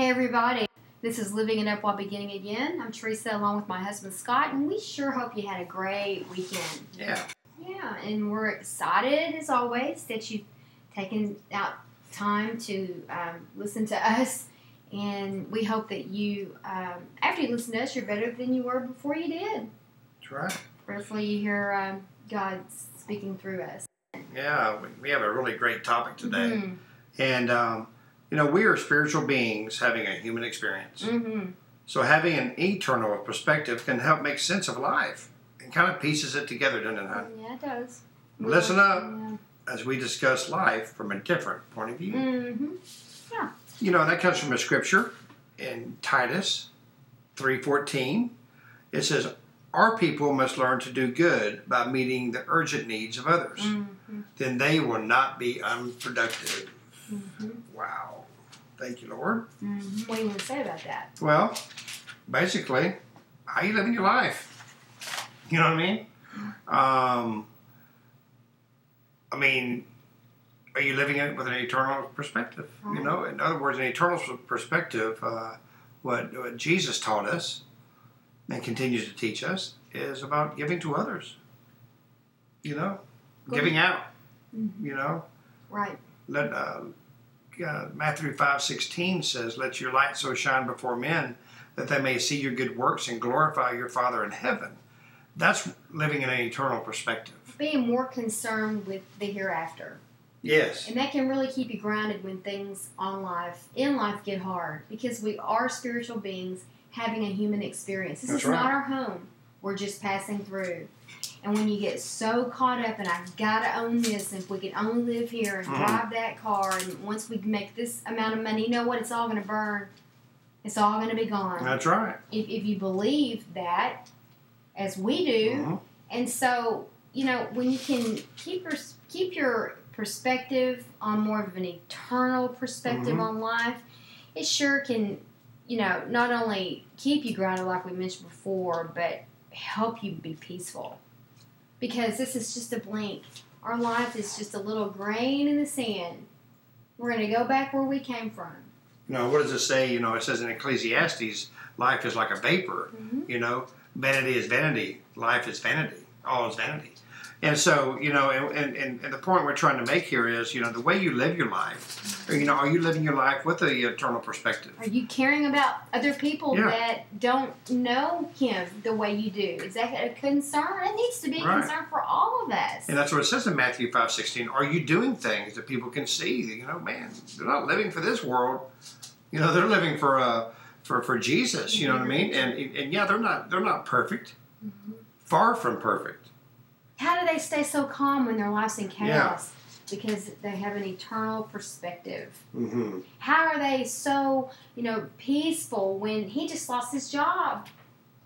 Hey everybody, this is Living It Up While Beginning Again. I'm Teresa along with my husband Scott, and we sure hope you had a great weekend. Yeah. Yeah, and we're excited as always that you've taken out time to um, listen to us, and we hope that you, um, after you listen to us, you're better than you were before you did. That's right. Hopefully, you hear um, God speaking through us. Yeah, we- have a really great topic today. Mhm. And, um, you know, we are spiritual beings having a human experience. Mhm. So having an eternal perspective can help make sense of life and kind of pieces it together, doesn't it? Yeah, it does. Listen up Yeah. as we discuss life from a different point of view. Mhm. You know, that comes from a scripture in Titus 3.14. It says, our people must learn to do good by meeting the urgent needs of others. Mhm. Then they will not be unproductive. Mhm. Wow. Thank you, Lord. Mhm. What do you want to say about that? Well, basically, how you living your life? You know what I mean? Um, I mean, are you living it with an eternal perspective? You know, in other words, an eternal perspective. Uh, what, what Jesus taught us and continues to teach us is about giving to others. You know, Good. giving out. Mhm. You know, Right. let uh, uh, Matthew five sixteen says, "Let your light so shine before men that they may see your good works and glorify your Father in heaven." That's living in an eternal perspective. Being more concerned with the hereafter. Yes, And that can really keep you grounded when things on life in life get hard because we are spiritual beings having a human experience. This That's is right. not our home. We're just passing through. And when you get so caught up and I've got to own this, and if we can only live here and Mhm. drive that car, and once we make this amount of money, you know what? It's all going to burn. It's all going to be gone. that's right. If, if you believe that, as we do, Mhm. and so, you know, when you can keep your keep your perspective on more of an eternal perspective Mhm. on life, it sure can, you know, not only keep you grounded like we mentioned before, but help you be peaceful. Because this is just a blink. Our life is just a little grain in the sand. We're going to go back where we came from. You know what does it say? You know, it says in Ecclesiastes, life is like a vapor. Mhm. You know, vanity is vanity. Life is vanity. All is vanity. And so, you know, and, and, and the point we're trying to make here is, you know, the way you live your life, or, you know, are you living your life with the eternal perspective? Are you caring about other people Yeah. that don't know him the way you do? Is that a concern? It needs to be a Right. concern for all of us. And that's what it says in Matthew five sixteen. Are you doing things that people can see? You know, man, they're not living for this world. You know, they're living for uh, for for Jesus. You know what I mean? And and yeah, they're not they're not perfect. Mhm. Far from perfect. How do they stay so calm when their life's in chaos? Because they have an eternal perspective. Mm-hmm. How are they so, you know, peaceful when he just lost his job?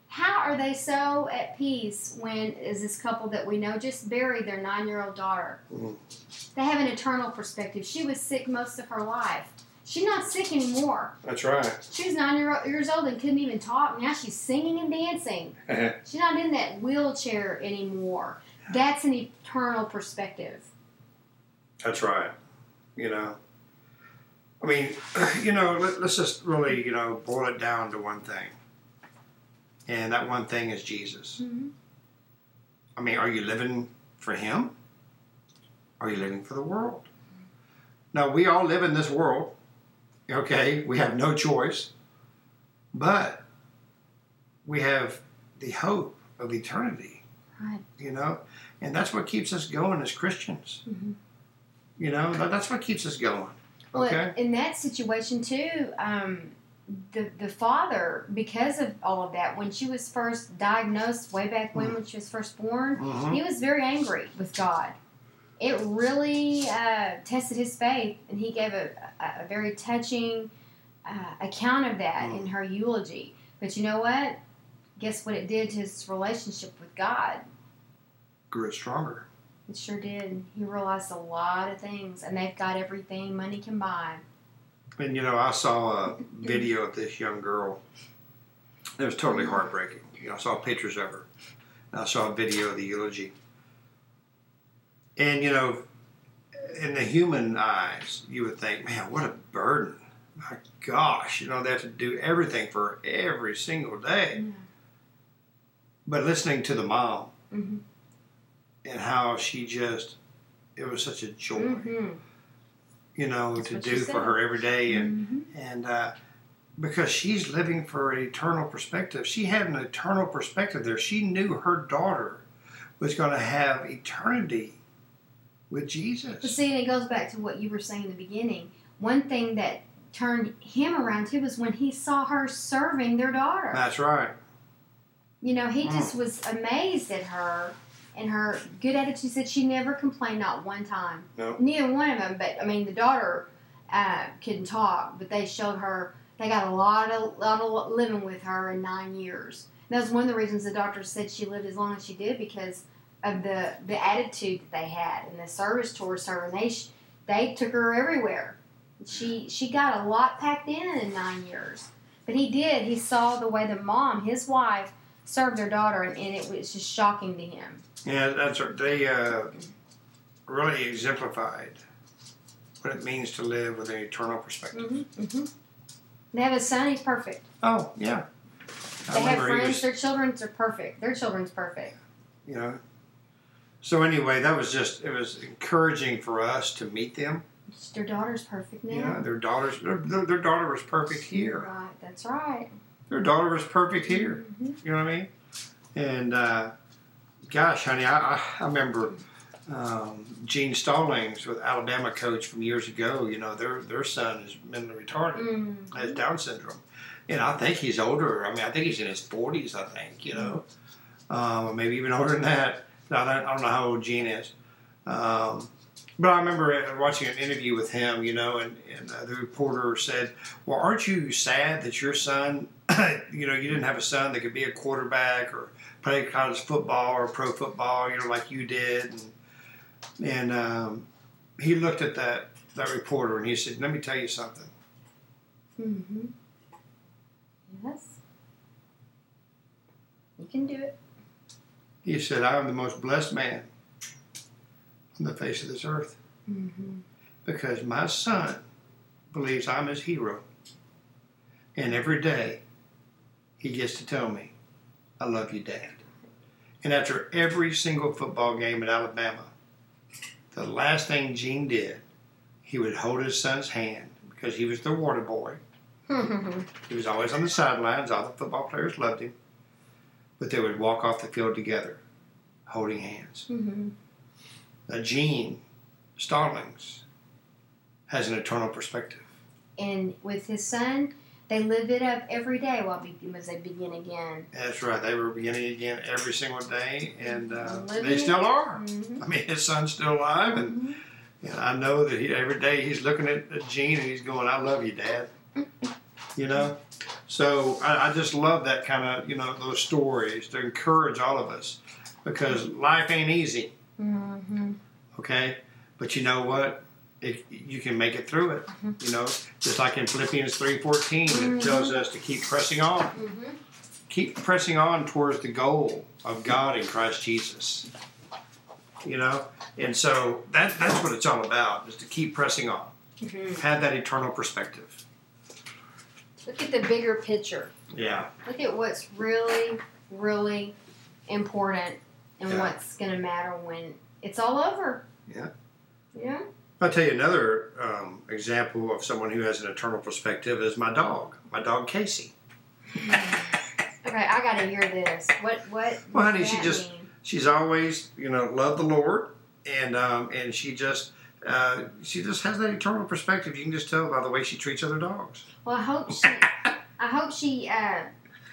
How are they so at peace when is this couple that we know just buried their nine year old daughter? Mhm. They have an eternal perspective. She was sick most of her life. She's not sick anymore. That's right. She was nine year, years old and couldn't even talk. Now she's singing and dancing. She's not in that wheelchair anymore. That's an eternal perspective. That's right. You know. I mean, you know, let, let's just really, you know, boil it down to one thing. And that one thing is Jesus. Mhm. I mean, are you living for Him? Are you living for the world? Now, we all live in this world, okay? We have no choice, but we have the hope of eternity, Right. you know? And that's what keeps us going as Christians. Mhm. You know, that- that's what keeps us going, Well, okay? in that situation too, um, the the father, because of all of that, when she was first diagnosed way back when, Mm. when she was first born, Mhm. he was very angry with God. it really uh, tested his faith, and he gave a, a, a very touching uh, account of that Mm. in her eulogy. But you know what? Guess what it did to his relationship with God? Grew it stronger. It sure did. He realized a lot of things, and they've got everything money can buy. And you know, I saw a video of this young girl. It was totally heartbreaking. You know, I saw pictures of her. And I saw a video of the eulogy. And you know, in the human eyes, you would think, man, what a burden. My gosh, you know, they have to do everything for every single day. But listening to the mom Mm-hmm. And how she just, it was such a joy, Mm-hmm. you know, That's to do for her every day. And Mm-hmm. and uh, because she's living for an eternal perspective, she had an eternal perspective there. She knew her daughter was going to have eternity with But Jesus. see, and it goes back to what you were saying in the beginning. One thing that turned him around too was when he saw her serving their daughter. That's right. You know, he Mm. just was amazed at her and her good attitude. Said she never complained, not one time. No. Neither one of them, but I mean, the daughter uh, couldn't talk, but they showed her they got a lot of lot of living with her in nine years. And that was one of the reasons the doctor said she lived as long as she did because of the the attitude that they had and the service towards her, and they they took her everywhere. She she got a lot packed in in nine years. But he did. He saw the way the mom, his wife, served their daughter, and, and it was just shocking to him. Yeah, that's what they uh, really exemplified what it means to live with an eternal perspective. Mm-hmm, mm-hmm. They have a son. He's perfect. Oh yeah, I They have friends. was- Their children's are perfect. Their children's perfect. you know. So anyway, that was just it was encouraging for us to meet them. Their daughter's perfect now. Know, their daughters, their, their daughter was perfect here. Right. That's right. Their daughter was perfect here. Mhm. You know what I mean? And uh, gosh, honey, I, I, I remember um, Gene Stallings with Alabama coach from years ago. You know, their their son is mentally retarded, Mm. has Down syndrome, and I think he's older. I mean, I think he's in his forties. I think you know, um, maybe even older than that. I don't, I don't know how old Gene is. Um, but I remember uh, watching an interview with him, you know, and, and uh, the reporter said, "Well, aren't you sad that your son, you know, you didn't have a son that could be a quarterback or play college football or pro football, you know, like you did?" And, and um, he looked at that that reporter and he said, "Let me tell you something. Mm-hmm. Yes. You can do it. He said, I am the most blessed man on the face of this earth Mm-hmm. because my son believes I'm his hero. And every day he gets to tell me, I love you, Dad. And after every single football game at Alabama, the last thing Gene did, he would hold his son's hand because he was the water boy. He was always on the sidelines. All the football players loved him. But they would walk off the field together, holding hands. mm-hmm. Gene Stallings has an eternal perspective. And with his son, they live it up every day while be- as they begin again. That's right. They were beginning again every single day, and uh, they still are. Mm-hmm. I mean, his son's still alive, and, and I know that he, every day he's looking at, at Gene and he's going, "I love you, Dad." You know, so I, I just love that kind of you know those stories to encourage all of us because life ain't easy. Mm-hmm. okay? But you know what? It, you can make it through it. You know just like in philippians 3.14 it tells us to keep pressing on. Mm-hmm. keep pressing on towards the goal of god in christ jesus. You know? And so that, that's what it's all about is to keep pressing on. Mm-hmm. have that eternal perspective. Look at the bigger picture. yeah. Look at what's really, really important and Yeah. what's going to matter when it's all over. Yeah. Yeah. i'll tell you another um, example of someone who has an eternal perspective is my dog my dog casey Okay, I got to hear this. What? What? Well, honey, does she just- mean? she's always you know loved the lord and um, and she just uh, she just has that eternal perspective you can just tell by the way she treats other dogs Well, I hope she. I hope she uh,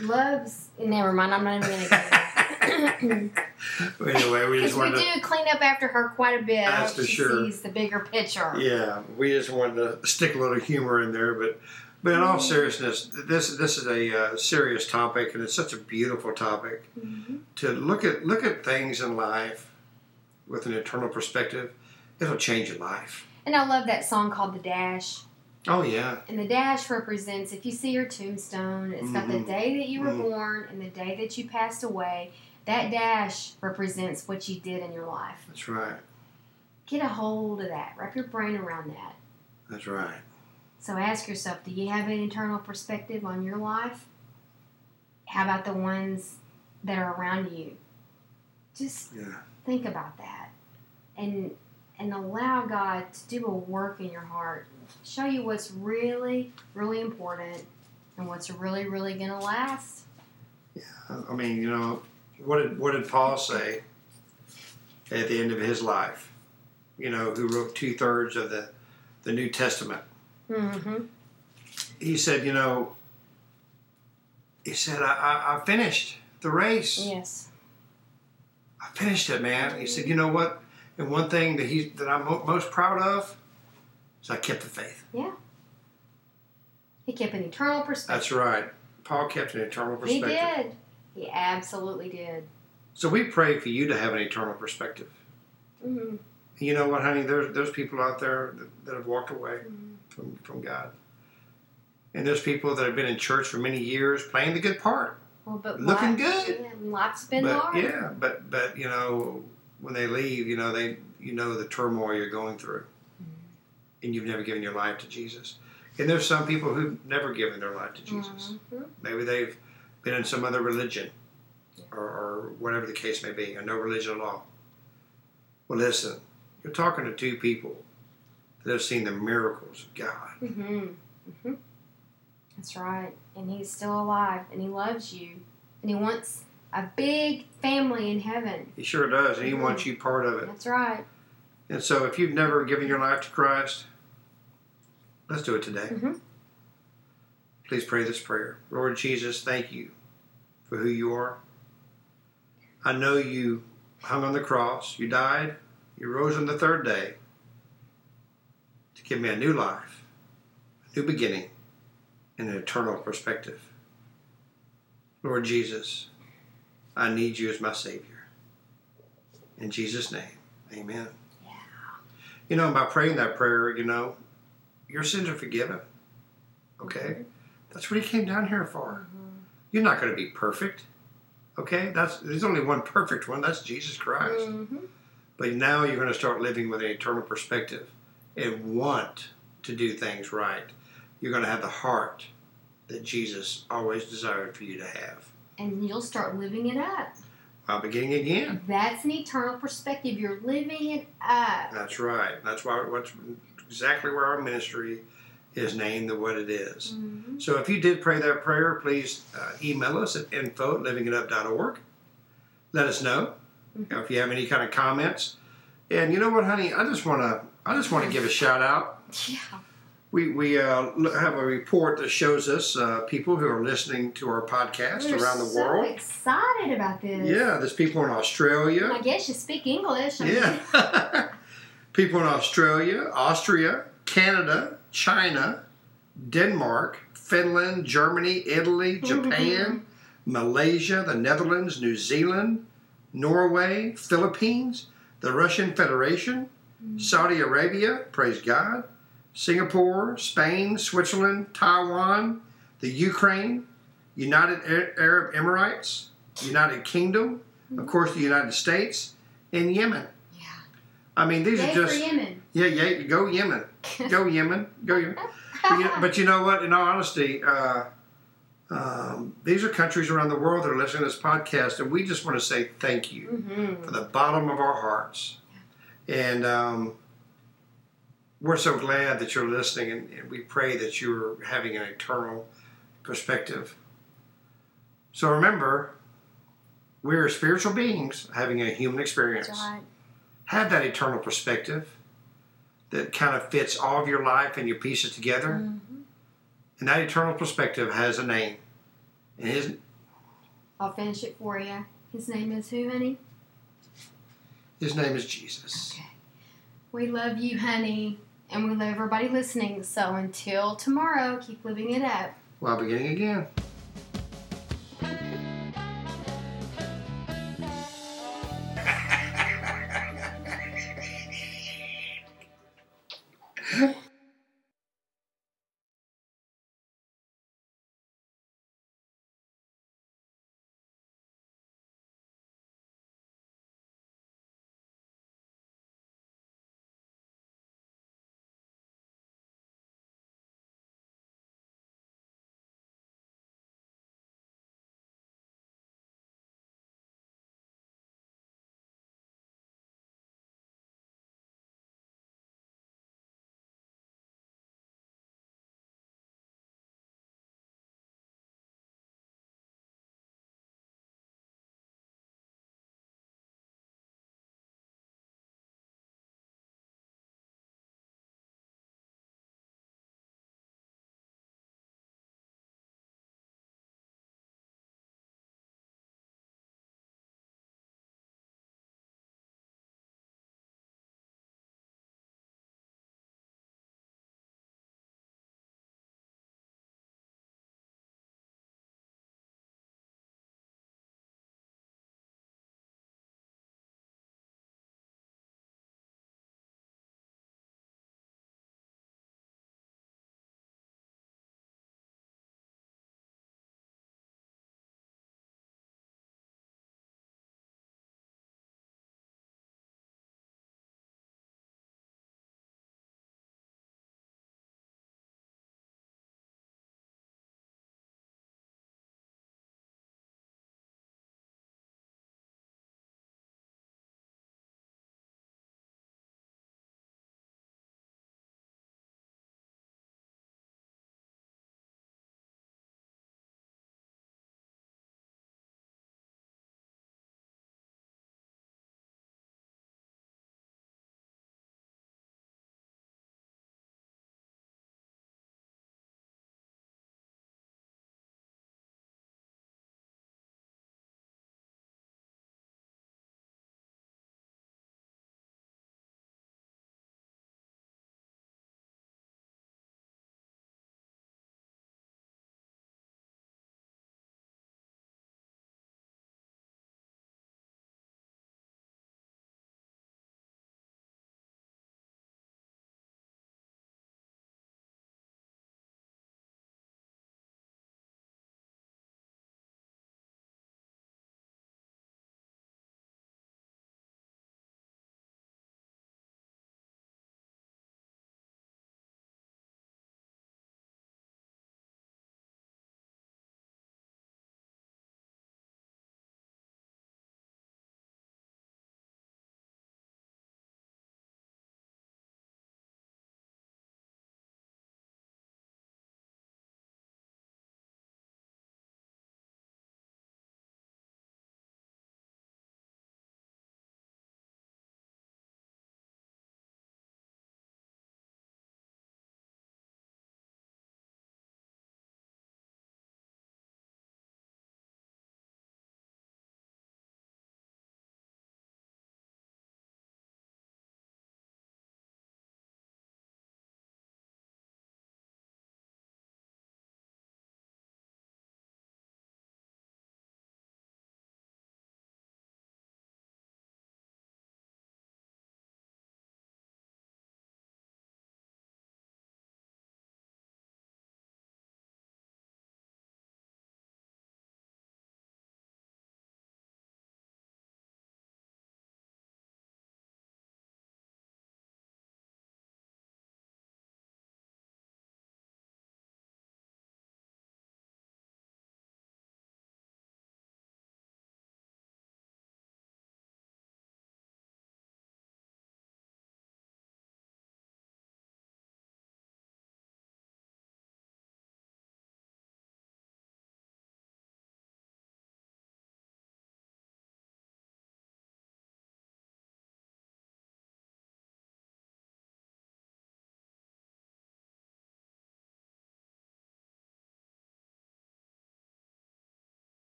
loves. Never mind. I'm not even going to. Anyway, we just we wanted to. do clean up after her quite a bit. That's for she sure. sees the bigger picture. Yeah, we just wanted to stick a little humor in there, but but in all seriousness, this this is a uh, serious topic, and it's such a beautiful topic Mhm. to look at look at things in life with an eternal perspective. It'll change your life. And I love that song called The Dash. Oh yeah, And the dash represents, if you see your tombstone, it's got the Mhm. day that you were Mhm. born and the day that you passed away. That dash represents what you did in your life. that's right. Get a hold of that. Wrap your brain around that. That's right. So ask yourself do you have an internal perspective on your life? How about the ones that are around you? Just Yeah. think about that and and allow God to do a work in your heart. Show you what's really, really important and what's really, really gonna last. Yeah, I mean, you know, what did what did Paul say at the end of his life? You know, who wrote two thirds of the the New Testament. Mm-hmm. He said, you know, he said, I, I, I finished the race. Yes. I finished it, man. He said, you know what? And one thing that he that I'm most proud of is I kept the faith. Yeah. He kept an eternal perspective. That's right. Paul kept an eternal perspective. He did. He absolutely did. So we pray for you to have an eternal perspective. Mm-hmm. You know what, honey? There's there's people out there that, that have walked away Mm-hmm. from, from God. And there's people that have been in church for many years playing the good part. Well, but Looking good. Yeah, life's been but hard. yeah, but but you know, when they leave, you know, they you know the turmoil you're going through. And you've never given your life to Jesus. And there's some people who've never given their life to Jesus. Mhm. Maybe they've been in some other religion or, or whatever the case may be, or no religion at all. Well, listen, you're talking to two people that have seen the miracles of God. Mm-hmm. hmm That's right. And he's still alive and he loves you. And he wants a big family in heaven. He sure does, and He Mhm. wants you part of it. That's right. And so, if you've never given your life to Christ, let's do it today. Mhm. Please pray this prayer. Lord Jesus, thank you for who you are. I know you hung on the cross, you died, you rose on the third day to give me a new life, a new beginning, and an eternal perspective. Lord Jesus, I need you as my Savior. In Jesus' name, amen. Yeah. You know, by praying that prayer, you know, your sins are forgiven. Okay? That's what he came down here for. You're not going to be perfect. Okay? That's there's only one perfect one, that's Jesus Christ. Mhm. But now you're going to start living with an eternal perspective and want to do things right. You're going to have the heart that Jesus always desired for you to have. And you'll start living it up. While beginning again. That's an eternal perspective. You're living it up. That's right. That's why what's exactly where our ministry is name the what it is. Mhm. So if you did pray that prayer, please uh, email us at info at livingitup.org. Let us know Mhm. if you have any kind of comments. And you know what, honey? I just want to I just want to give a shout out. Yeah. We we uh, have a report that shows us uh, people who are listening to our podcast We're around the so world. excited about this. Yeah, there's people in Australia. I guess you speak English. I Yeah. People in Australia, Austria, Canada, China, Denmark, Finland, Germany, Italy, Japan, Malaysia, the Netherlands, New Zealand, Norway, Philippines, the Russian Federation, mm. Saudi Arabia, praise God, Singapore, Spain, Switzerland, Taiwan, the Ukraine, United Arab Emirates, United Kingdom, of mm. course, the United States, and Yemen. Yeah. I mean, these Yay are for just Yemen. yeah, yeah. Go Yemen, go Yemen, go Yemen. But you, know what? In all honesty, uh, um, these are countries around the world that are listening to this podcast, and we just want to say thank you hmm from the bottom of our hearts. And um, we're so glad that you're listening, and, and we pray that you're having an eternal perspective. So remember, we're spiritual beings having a human experience have that eternal perspective that kind of fits all of your life and your pieces together. Mhm. And that eternal perspective has a name. And his I'll finish it for you. His name is who, honey? His name is Jesus. Okay. We love you, honey, and we love everybody listening. So until tomorrow, keep living it up. While beginning again.